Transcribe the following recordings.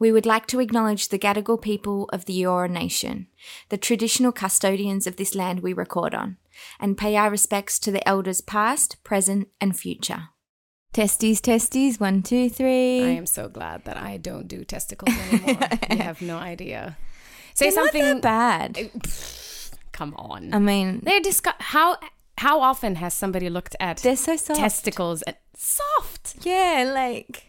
We would like to acknowledge the Gadigal people of the Eora Nation, the traditional custodians of this land we record on, and pay our respects to the elders past, present, and future. Testes, testes, one, two, three. I am so glad that I don't do testicles anymore. you have no idea. Say They're something not that bad. Come on. I mean, They're discuss- how how often has somebody looked at they're so soft. testicles and soft? Yeah, like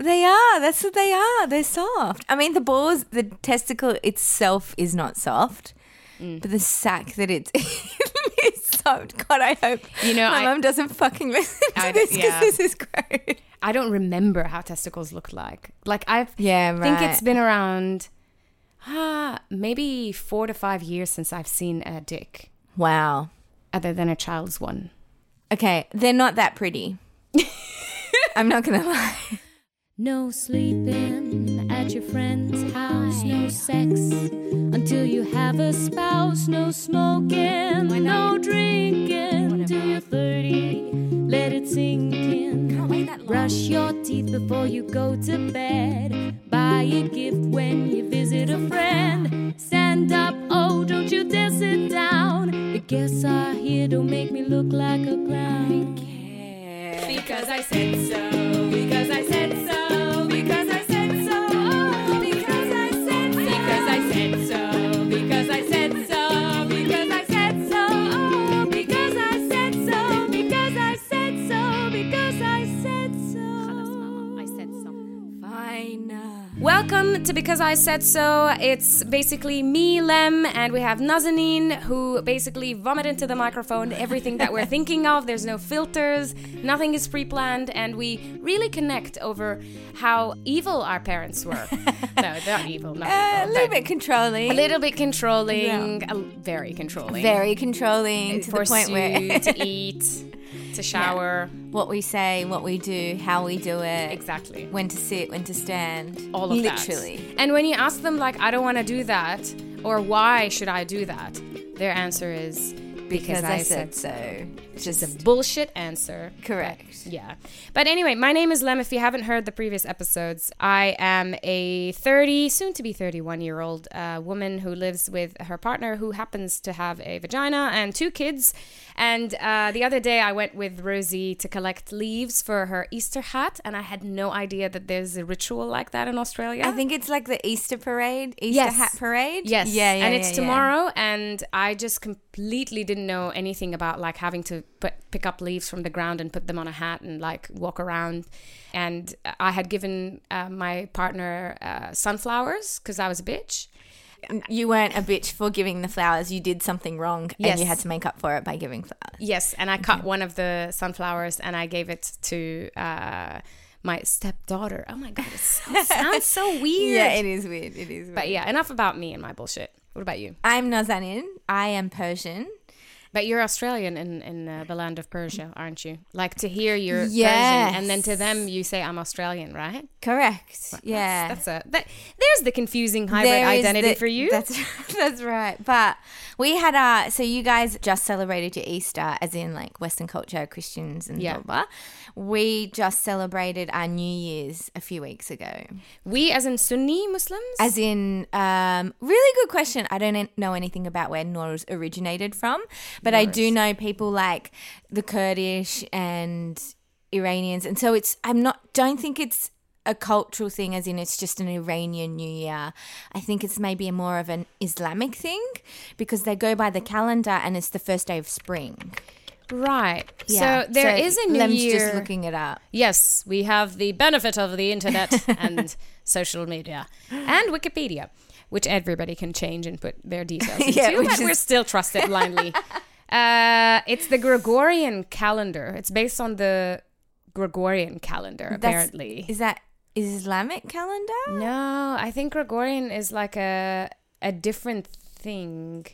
they are. That's what they are. They're soft. I mean, the balls, the testicle itself is not soft, but the sack that it's is soft. God, I hope You know, my I- mum doesn't fucking listen to I- this because yeah. this is great. I don't remember how testicles look like. Like I've Yeah, think it's been around ah, maybe 4 to 5 years since I've seen a dick Wow. other than a child's one. Okay, they're not that pretty. I'm not gonna lie. No sleeping at your friend's house, no sex until you have a spouse, no smoking, no drinking till you're 30. Let it sink in. Brush your teeth before you go to bed. Buy a gift when you visit a friend. Stand up, oh, don't you dare sit down. The guests are here, don't make me look like a clown. Because I said so. To Because I Said So. It's basically me, Lem, and we have Nazanin, who basically vomit into the microphone everything that we're thinking of. There's no filters, nothing is pre planned, and we really connect over how evil our parents were. no, they're not evil, not Uh, a little bit controlling. a little bit controlling, a- very controlling. very controlling to the point where to eat, to shower. what we say, what we do, how we do it, Exactly. when to sit, when to stand, all of literally. that. Literally. And when you ask them like, I don't want to do that, or why should I do that? Their answer is because, I, said, so. Which is a bullshit answer. Correct. Yeah. But anyway, my name is Lem. If you haven't heard the previous episodes, I am a 30, soon to be 31 year old uh, woman who lives with her partner who happens to have a vagina and two kids. And uh, the other day I went with Rosie to collect leaves for her Easter hat, and I had no idea that there's a ritual like that in Australia. I think it's like the Easter parade, Easter Yes. hat parade. Yes. Yeah, yeah. And it's yeah, yeah. tomorrow, and I just completely didn't know anything about like having to put pick up leaves from the ground and put them on a hat and like walk around. And I had given uh, my partner uh, sunflowers because I was a bitch. You weren't a bitch for giving the flowers. You did something wrong, and you had to make up for it by giving flowers. Yes, and I cut one of the sunflowers and I gave it to uh, my stepdaughter. Oh my god, it sounds, sounds so weird. Yeah, it is weird. It is weird. but yeah, enough about me and my bullshit. What about you? I'm Nazanin. I am Persian. But you're Australian in, in uh, the land of Persia, aren't you? Like to hear you're Yes. Persian, and then to them you say I'm Australian, right? Correct. yeah. That's, that's a that. There's the confusing hybrid There identity the- for you. That's that's right. But we had our so you guys just celebrated your Easter, as in like Western culture, Christians and Yeah. blah blah. We just celebrated our New Year's a few weeks ago. we, as in Sunni Muslims, As in, um, really good question. I don't know anything about where Nowruz originated from, but I do know people like the Kurdish and Iranians, and so it's. I'm not. Don't think it's a cultural thing, as in it's just an Iranian New Year. I think it's maybe a more of an Islamic thing because they go by the calendar, and it's the first day of spring. right? Yeah. So there is a New Lem's Year. just looking it up. Yes, we have the benefit of the internet and social media and Wikipedia, which everybody can change and put their details into, Yeah, but we're still trusted blindly. uh, it's the Gregorian calendar. It's based on the Gregorian calendar, That's- apparently. is that Islamic calendar? no, I think Gregorian is like a a different thing.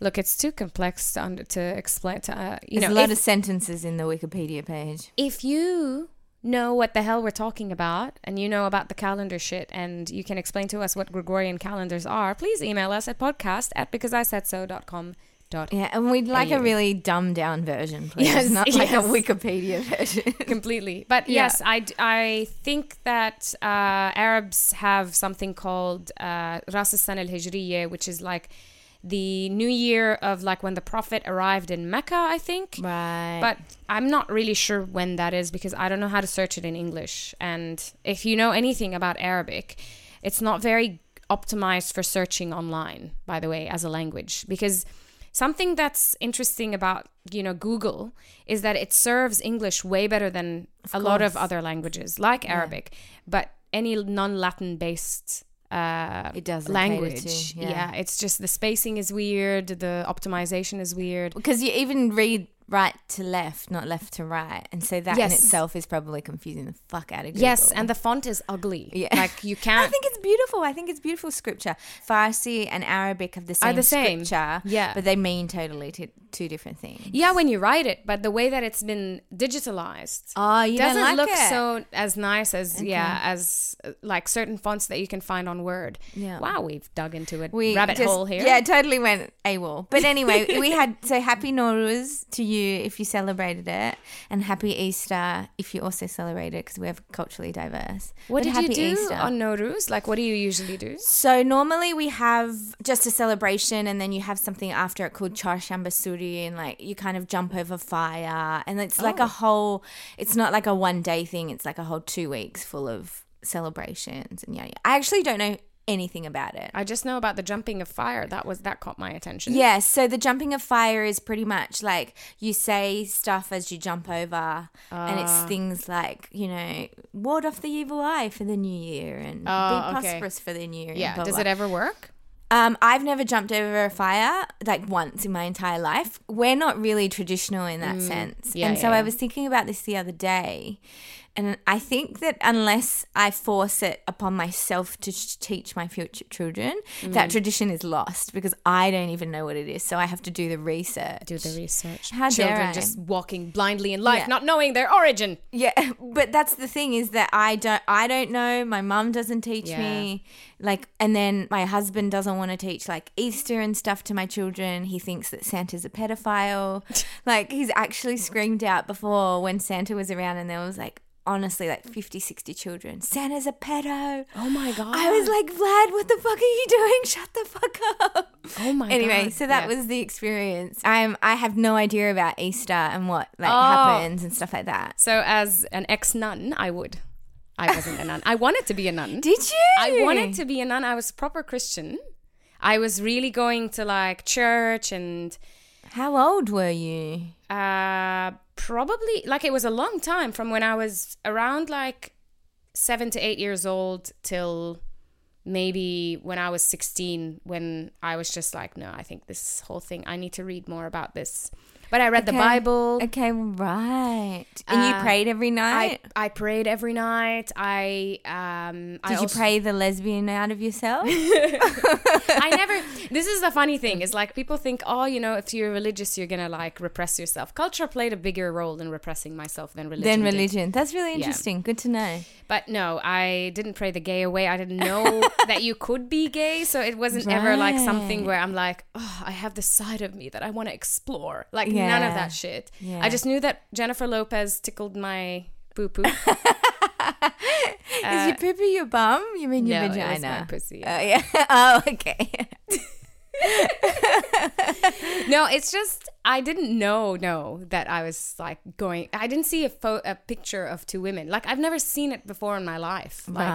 Look, it's too complex to, under, to explain. To uh, you There's know, a lot if- of sentences in the Wikipedia page. if you know what the hell we're talking about and you know about the calendar shit and you can explain to us what Gregorian calendars are, please email us at podcast at dot Yeah, and we'd like a really dumbed down version, please. Yes, not like a. Wikipedia version. completely. But Yeah. yes, I think that uh, Arabs have something called uh, Ras al al Hijriye, which is like the new year of like when the Prophet arrived in Mecca, I think. right. But I'm not really sure when that is because I don't know how to search it in English. And if you know anything about Arabic, it's not very optimized for searching online, by the way, as a language. Because something that's interesting about, you know, Google is that it serves English way better than a lot of other languages, like Arabic. But any non Latin based uh, It cater language. to, yeah. yeah. it's just the spacing is weird, the optimization is weird. because you even read right to left, not left to right, and so that in itself is probably confusing the fuck out of Google. Yes, and the font is ugly. Yeah. Like you can't. I think it's beautiful. I think it's beautiful scripture. Farsi and Arabic have the same, Are the same. scripture, Yeah. but they mean totally two, two different things. yeah, when you write it, but the way that it's been digitalized Oh, you doesn't like look it? so as nice as yeah as uh, like certain fonts that you can find on Word. Yeah. Wow, we've dug into a we rabbit just- hole here. Yeah, totally went AWOL. But anyway, we had so happy Nowruz to you if you celebrated it, and happy Easter if you also celebrate it because we're culturally diverse. What But did you do Easter. on Nowruz? Like, what do you usually do? So normally we have just a celebration, and then you have something after it called Charshamba Suri, and like you kind of jump over fire, and it's like Oh. a whole. It's not like a one day thing; it's like a whole two weeks full of celebrations, and yeah, yeah. I actually don't know anything about it. I just know about the jumping of fire. That was that caught my attention. Yes, so the jumping of fire is pretty much like you say stuff as you jump over, and it's Ah. things like you know, ward off the evil eye for the new year, and Oh, be okay. prosperous for the new year. Yeah. blah, Does blah. it ever work? Um, I've never jumped over a fire like once in my entire life. We're not really traditional in that sense. Mm. Yeah, and so yeah, I was thinking about this the other day. And I think that unless I force it upon myself to sh- teach my future children, Mm. that tradition is lost because I don't even know what it is. So I have to do the research. Do the research. How Children just walking blindly in life, Yeah. not knowing their origin. Yeah, but that's the thing is that I don't I don't know. My mum doesn't teach Yeah. me. Like and then my husband doesn't want to teach like Easter and stuff to my children. He thinks that Santa's a pedophile. like he's actually screamed out before when Santa was around and there was like honestly like 50 60 children. Santa's a pedo. Oh my god. I was like, Vlad, what the fuck are you doing? Shut the fuck up. Oh my god. anyway, God. so that Yeah. was the experience. I'm I have no idea about Easter and what like Oh. happens and stuff like that. So as an ex nun, I would. I wasn't a nun. I wanted to be a nun. Did you? I wanted to be a nun. I was a proper Christian. I was really going to like church and How old were you? uh probably like it was a long time from when I was around like 7 to 8 years old till maybe when I was 16 when I was just like no, I think this whole thing I need to read more about this. But I read the Okay. Bible. Okay, right. And you Uh, prayed every night? I I prayed every night. I um I Did you pray the lesbian out of yourself? I never. This is the funny thing. Is like people think, oh, you know, if you're religious, you're gonna like repress yourself. Culture played a bigger role in repressing myself than religion. did. religion. That's really interesting. Good to know. But no, I didn't pray the gay away. I didn't know that you could be gay, so it wasn't ever like something where I'm like, oh, I have this side of me that I want to explore. Like none of that shit. Yeah. I just knew that Jennifer Lopez tickled my poo poo. Is your poo your bum? You mean your Uh, no, vagina? was my pussy. Oh, yeah. oh, okay. no, it's just I didn't know no that I was like going. I didn't see a pho- a picture of two women. Like I've never seen it before in my life. Like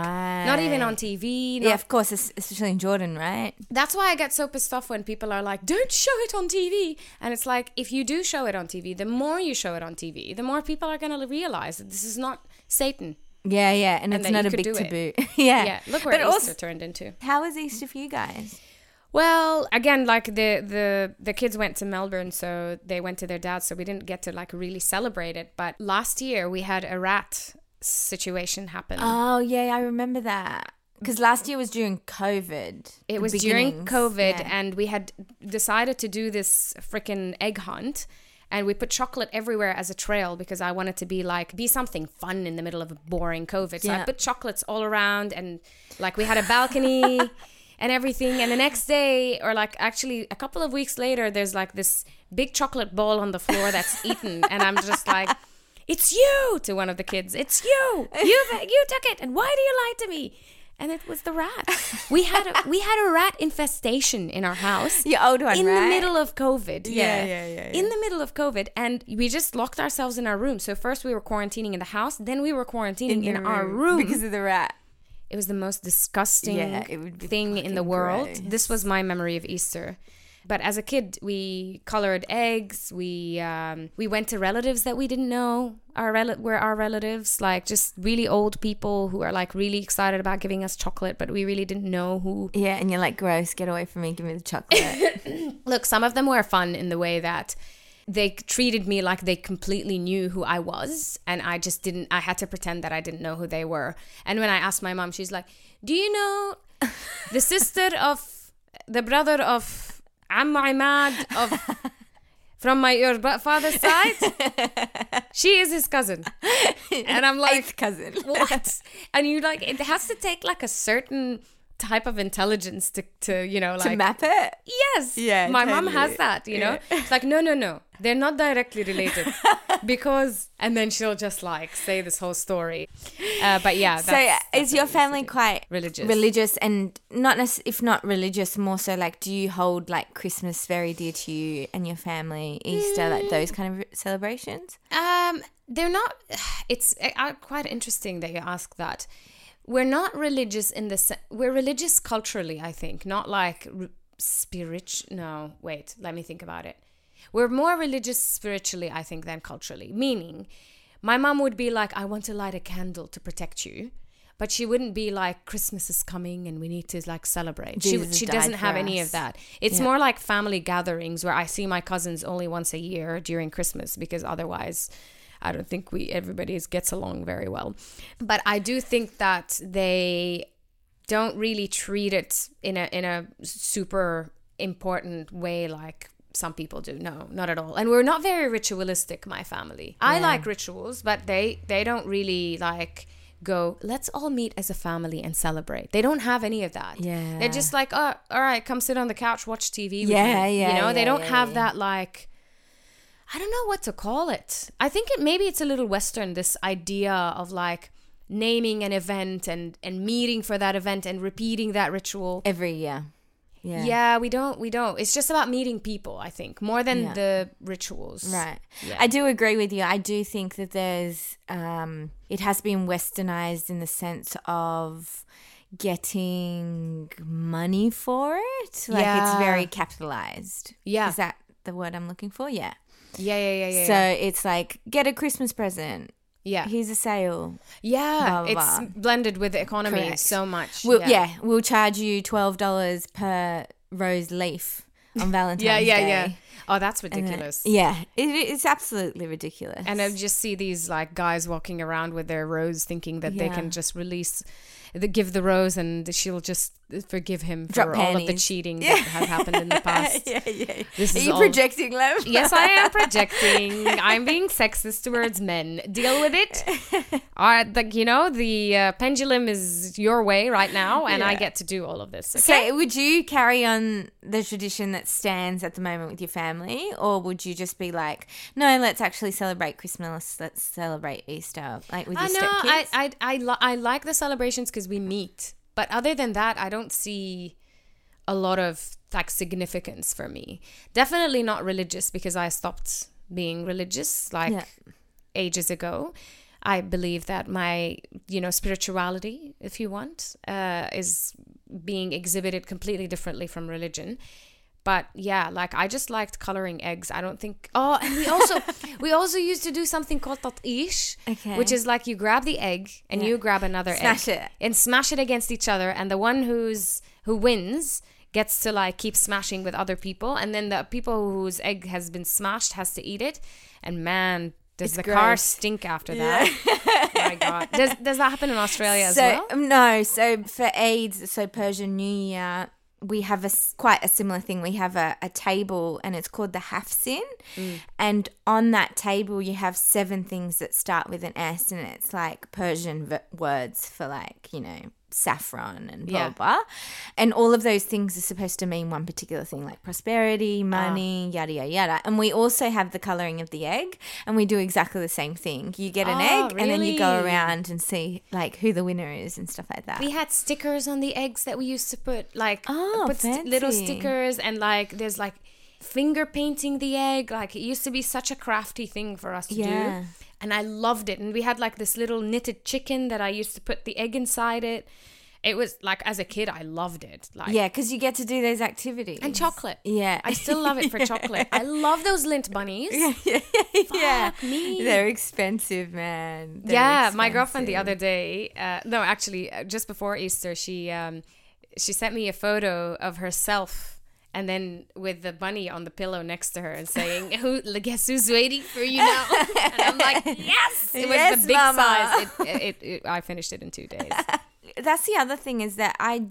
not even on Right. TV. yeah, of course, especially in Jordan, right? That's why I get so pissed off when people are like, "Don't show it on TV." And it's like, if you do show it on TV, the more you show it on TV, the more people are gonna realize that this is not Satan. Yeah, yeah, and, And it's not a big taboo. yeah. Yeah, look where but Easter also, turned into. how was Easter for you guys? Well, again, like the the the kids went to Melbourne, so they went to their dad, so we didn't get to like really celebrate it. But last year we had a rat situation happen. Oh, yeah, I remember that. Because last year was during COVID. it was during. COVID, Yeah. and we had decided to do this freaking egg hunt. And we put chocolate everywhere as a trail because I wanted to be like be something fun in the middle of a boring COVID. So I put chocolates all around, and like we had a balcony. and everything. And the next day, or like actually a couple of weeks later, there's like this big chocolate ball on the floor that's eaten, and I'm just like, "It's you!" to one of the kids. "It's you! You you took it, and why do you lie to me?" And it was the rat. We had a, we had a rat infestation in our house. Your old one, in the middle of COVID. Yeah, yeah, yeah, In the middle of COVID, and we just locked ourselves in our room. So first we were quarantining in the house, then we were quarantining in, your our room because of the rat. It was the most disgusting Yeah, it would be thing in the world. gross. This was my memory of Easter. But as a kid, we colored eggs. We um, we went to relatives that we didn't know our rel- were our relatives, like just really old people who are like really excited about giving us chocolate, but we really didn't know who. Yeah, and you're like, gross, get away from me, give me the chocolate. Look, some of them were fun in the way that they treated me like they completely knew who I was, and I just didn't. I had to pretend that I didn't know who they were. And when I asked my mom, she's like, "Do you know the sister of the brother of Am Imad of from my your father's side? she is his cousin." And I'm like, Eighth cousin. what? And you like it has to take like a certain type of intelligence to to you know like to map it? Yes. Yeah, My mom has that, you know? It's like, no, no, no. They're not directly related. because, and then she'll just like say this whole story. Uh, but yeah. So that's- is your what we used to family quite Religious. Religious and not necess- if not religious, more so like do you hold like Christmas very dear to you and your family, Easter, like those kind of celebrations? Um, they're not. It's uh, quite interesting that you ask that. We're not religious in the se- we're religious culturally, I think, not like r- spiritual. No, wait, let me think about it. We're more religious spiritually, I think, than culturally. Meaning, my mom would be like, "I want to light a candle to protect you." But she wouldn't be like Christmas is coming and we need to like celebrate. She Jesus she died doesn't have any of that. It's Yeah. more like family gatherings where I see my cousins only once a year during Christmas because otherwise I don't think we everybody gets along very well. But I do think that they don't really treat it in a in a super important way like some people do. No, not at all. And we're not very ritualistic, my family. I like rituals, but they they don't really like go let's all meet as a family and celebrate they don't have any of that Yeah. they're just like oh all right come sit on the couch watch tv Yeah, me. yeah, you know they don't yeah, have yeah. that like I don't know what to call it. I think it maybe it's a little western this idea of like naming an event and and meeting for that event and repeating that ritual. Every year. Yeah. Yeah, we don't we don't. It's just about meeting people, I think, more than Yeah. the rituals. Right. Yeah. I do agree with you. I do think that there's um it has been westernized in the sense of getting money for it. Like it's very capitalized. Yeah. Is that the word I'm looking for? Yeah. Yeah, yeah, yeah, yeah. so yeah. it's like get a Christmas present. yeah. Here's a sale. Yeah, blah, blah, it's blended with the economy Correct. so much. We'll, yeah. we'll charge you twelve dollars per rose leaf on Valentine's Day. Yeah, yeah, Day. yeah. Oh, that's And then- ridiculous. yeah, it, it's absolutely ridiculous. And I just see these like guys walking around with their rose, thinking that they can just release, the, give the rose, and she'll just forgive him for Drop all of the panties. cheating that has happened in the past. yeah, yeah. This Are is you all- projecting, love? Yes, I am projecting. I'm being sexist towards men. Deal with it. All right, like you know, the uh, pendulum is your way right now, and I get to do all of this. Okay. So, would you carry on the tradition that stands at the moment with your family, or would you just be like, no, let's actually celebrate Christmas, let's celebrate Easter, like with your I know. I stepkids? I I, li- I like the celebrations because we meet, but other than that, I don't see a lot of like significance for me. Definitely not religious because I stopped being religious like Yeah. ages ago. I believe that my you know spirituality, if you want, uh, is being exhibited completely differently from religion. But yeah, like I just liked coloring eggs. I don't think. Oh, and we also we also used to do something called tatish, Okay. which is like you grab the egg and Yeah. you grab another Smash egg it. and smash it against each other, and the one who's who wins gets to like keep smashing with other people, and then the people whose egg has been smashed has to eat it. And man, does It's the car stink after that? My God, does does that happen in Australia as well? um, no, so for AIDS, so Persian New Year, we have a quite a similar thing. We have a, a table, and it's called the Haft-sin, Mm. and on that table you have seven things that start with an S, and it's like Persian v- words for like you know saffron and blah Yeah. blah. blah. And all of those things are supposed to mean one particular thing, like prosperity, money, ah. yada yada yada. And we also have the coloring of the egg, and we do exactly the same thing. You get an Oh, egg, and then you go around and see like who the winner is and stuff like that. We had stickers on the eggs that we used to put like Oh, put st- little stickers and like there's like finger painting the egg. Like it used to be such a crafty thing for us to Yeah. do. And I loved it. And we had like this little knitted chicken that I used to put the egg inside it. It was like as a kid I loved it. Like yeah, because you get to do those activities and chocolate. Yeah, I still love it for chocolate. I love those Lindt bunnies. yeah, yeah. me. They're expensive, man. They're yeah, my girlfriend the other day, uh, no, actually, uh, just before Easter, she um, she sent me a photo of herself. And then with the bunny on the pillow next to her and saying, "Who? Guess who's waiting for you now?" And I'm like, "Yes!" It was Yes, the big mama. size. It, it, it, I finished it in two days. That's the other thing is that I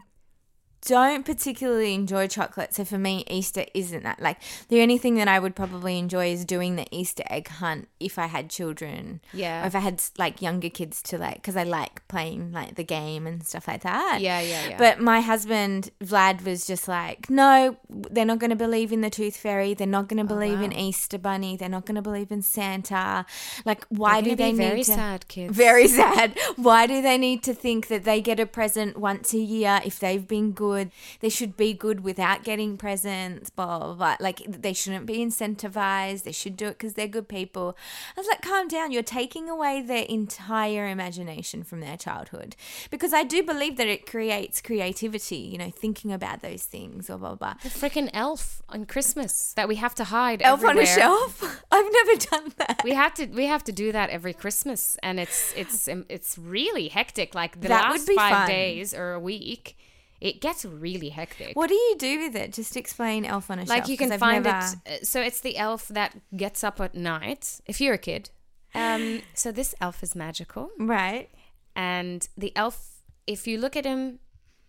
don't particularly enjoy chocolate. So for me, Easter isn't that. Like the only thing that I would probably enjoy is doing the Easter egg hunt if I had children. Yeah. Or if I had like younger kids to like, because I like playing like the game and stuff like that. Yeah, yeah, yeah. But my husband Vlad was just like, no, they're not going to believe in the Tooth Fairy. They're not going to oh, believe in wow. Easter Bunny. They're not going to believe in Santa. Like, why do they very need to? sad kids. Very sad. Why do they need to think that they get a present once a year if they've been good? They should be good without getting presents, blah, blah, blah. Like, they shouldn't be incentivized. They should do it because they're good people. I was like, calm down. You're taking away their entire imagination from their childhood. Because I do believe that it creates creativity, you know, thinking about those things or blah, blah, blah. the freaking elf on Christmas that we have to hide. Elf on a shelf? I've never done that. We have to we have to do that every Christmas, and it's it's it's really hectic. Like the That would last be five fun. days or a week, it gets really hectic. What do you do with it? Just explain Elf on a Shelf. like you can find never- it. uh, So it's the elf that gets up at night. If you're a kid, um, so this elf is magical, Right. and the elf, if you look at him,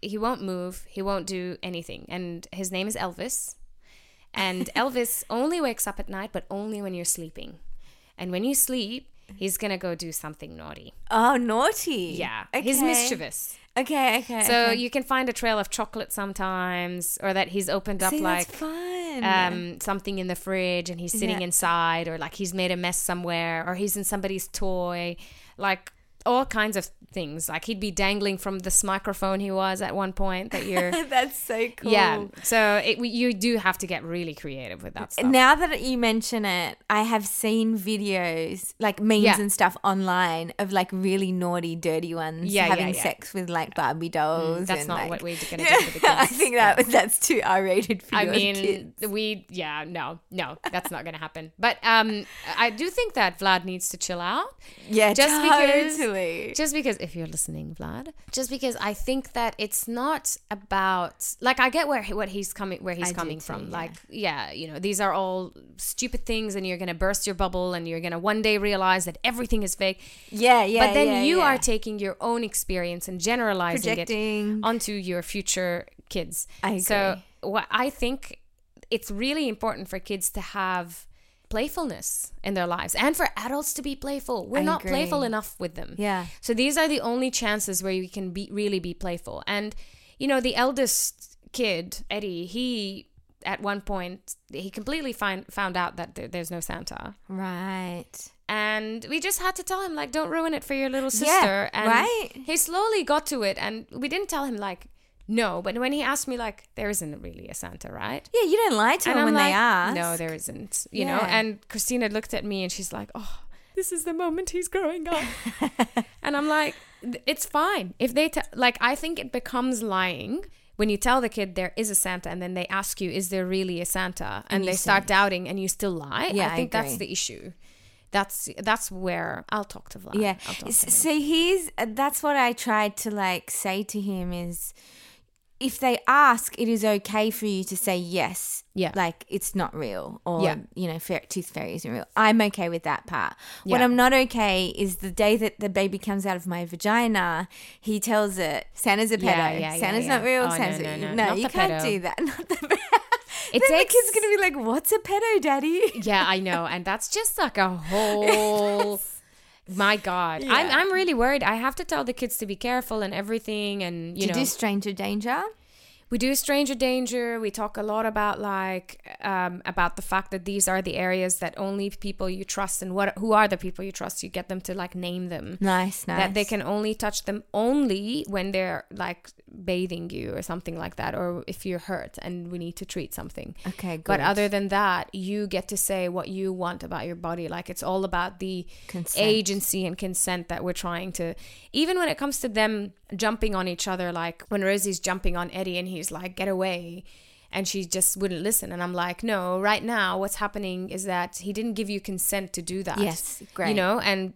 he won't move. He won't do anything, and his name is Elvis. And Elvis only wakes up at night, but only when you're sleeping. And when you sleep, he's gonna go do something naughty. Oh, naughty. Yeah, he's mischievous. Okay, okay. So okay. you can find a trail of chocolate sometimes, or that he's opened up See, like fun. um, something in the fridge and he's sitting Yeah. inside, or like he's made a mess somewhere, or he's in somebody's toy, like all kinds of things. Like he'd be dangling from this microphone he was at one point that you're. that's so cool. Yeah, so it, you do have to get really creative with that stuff. Now that you mention it, I have seen videos, like memes Yeah. and stuff online of like really naughty, dirty ones Yeah, having yeah. sex with like Barbie dolls. That's and, not like- what we're gonna do for the I think that that's too R rated for you. I mean, kids. we yeah, no, no, that's not gonna happen. But um, I do think that Vlad needs to chill out. Yeah, just because- totally. Just because, if you're listening, Vlad, just because I think that it's not about like I get where he, what he's coming where he's I coming from. yeah. Like, yeah, you know, these are all stupid things, and you're gonna burst your bubble, and you're gonna one day realize that everything is fake. yeah, yeah. but then yeah, you yeah. are taking your own experience and generalizing projecting. it onto your future kids. I So what I think it's really important for kids to have playfulness in their lives and for adults to be playful. We're I not agree. playful enough with them. Yeah. So these are the only chances where you can be really be playful. And you know, the eldest kid, Eddie, he at one point he completely find, found out that there, there's no Santa. Right. And we just had to tell him like don't ruin it for your little sister. Yeah, and right. he slowly got to it and we didn't tell him like no, but when he asked me like there isn't really a Santa, right? Yeah, you don't lie to and them I'm when like, they ask. no, there isn't. You know, and Christina looked at me and she's like, oh, this is the moment he's growing up. and I'm like, it's fine. If they, t- like, I think it becomes lying when you tell the kid there is a Santa and then they ask you, is there really a Santa? And, you they start doubting and you still lie. Yeah, I I think that's the issue. That's that's where I'll talk to Vlad. Yeah. Talk to. So he's uh, that's what I tried to like say to him is if they ask, it is okay for you to say yes. Yeah. Like it's not real or Yeah. you know, fair, tooth fairy isn't real. I'm okay with that part. What I'm not okay is the day that the baby comes out of my vagina, he tells it Santa's a pedo. Yeah, yeah, yeah, Santa's yeah. not real. Oh, no, Santa's no, no. no, Not you can't pedo. do that. Not the It then takes- the kid's gonna be like, "What's a pedo, daddy?" yeah, I know, and that's just like a whole. My God, I'm I'm really worried. I have to tell the kids to be careful and everything, and you you know, do stranger danger? We do stranger danger. We talk a lot about like um, about the fact that these are the areas that only people you trust and what who are the people you trust. You get them to like name them. Nice, nice. That they can only touch them only when they're like bathing you or something like that, or if you're hurt and we need to treat something. Okay, good. But other than that, you get to say what you want about your body. Like it's all about the Consent. agency and consent that we're trying to. Even when it comes to them jumping on each other, like when Rosie's jumping on Eddie and he's like, "Get away." And she just wouldn't listen. And I'm like, no, right now, what's happening is that he didn't give you consent to do that. Yes, great. You know, and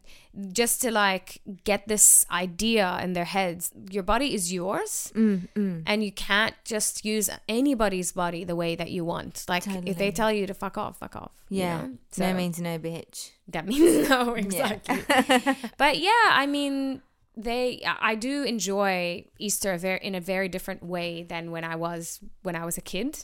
just to like get this idea in their heads, your body is yours Mm, and you can't just use anybody's body the way that you want. Like if they tell you to fuck off, fuck off. you yeah. know? No means no, bitch. that means no, exactly. but yeah, I mean, they. I do enjoy Easter very in a very different way than when I was when I was a kid.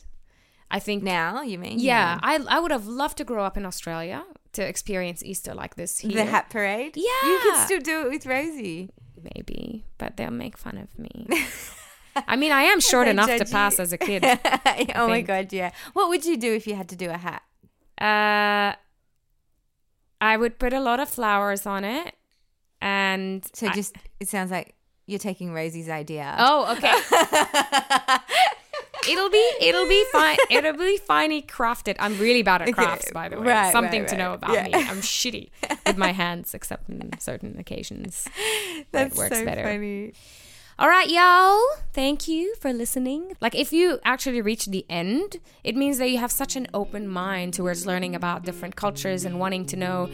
I think Now, you mean? yeah, I I would have loved to grow up in Australia to experience Easter like this here. The hat parade? Yeah. You could still do it with Rosie. maybe, but they'll make fun of me. I mean, I am short enough to pass you. as a kid. oh my god, yeah. What would you do if you had to do a hat? Uh, I would put a lot of flowers on it, and So I- just it sounds like you're taking Rosie's idea. oh, okay. it'll be it'll be fine. It'll be finely crafted. I'm really bad at Okay, crafts, by the way. right, Something right, to know about Yeah. me. I'm shitty with my hands, except in certain occasions. That's works so better. funny. All right, y'all. Thank you for listening. Like, if you actually reach the end, it means that you have such an open mind towards learning about different cultures and wanting to know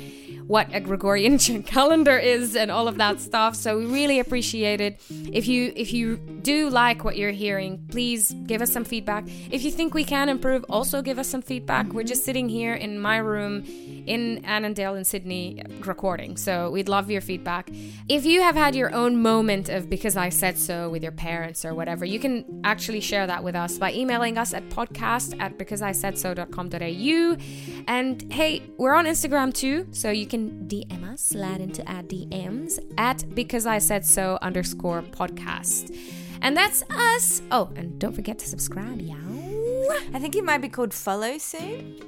what a Gregorian calendar is and all of that stuff. So we really appreciate it. If you if you do like what you're hearing, please give us some feedback. If you think we can improve, also give us some feedback. We're just sitting here in my room in Annandale in Sydney recording. So we'd love your feedback. If you have had your own moment of because I said so with your parents or whatever, you can actually share that with us by emailing us at podcast at becauseIsaidso.com.au. And hey, we're on Instagram too, so you can DM us, slide into our DMs at because I said so underscore podcast. And that's us. Oh, and don't forget to subscribe, y'all. I think it might be called Follow soon,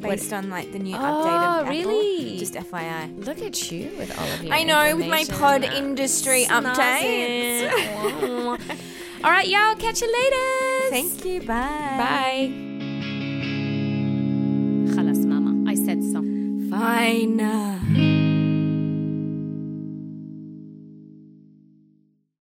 based what? on like the new oh, update of oh, really? Just FYI. Look at you with all of your. I know with my pod industry updates. all right, y'all. Catch you later. Thank you. Bye. Bye. Khalas, Mama. I said so. Fine.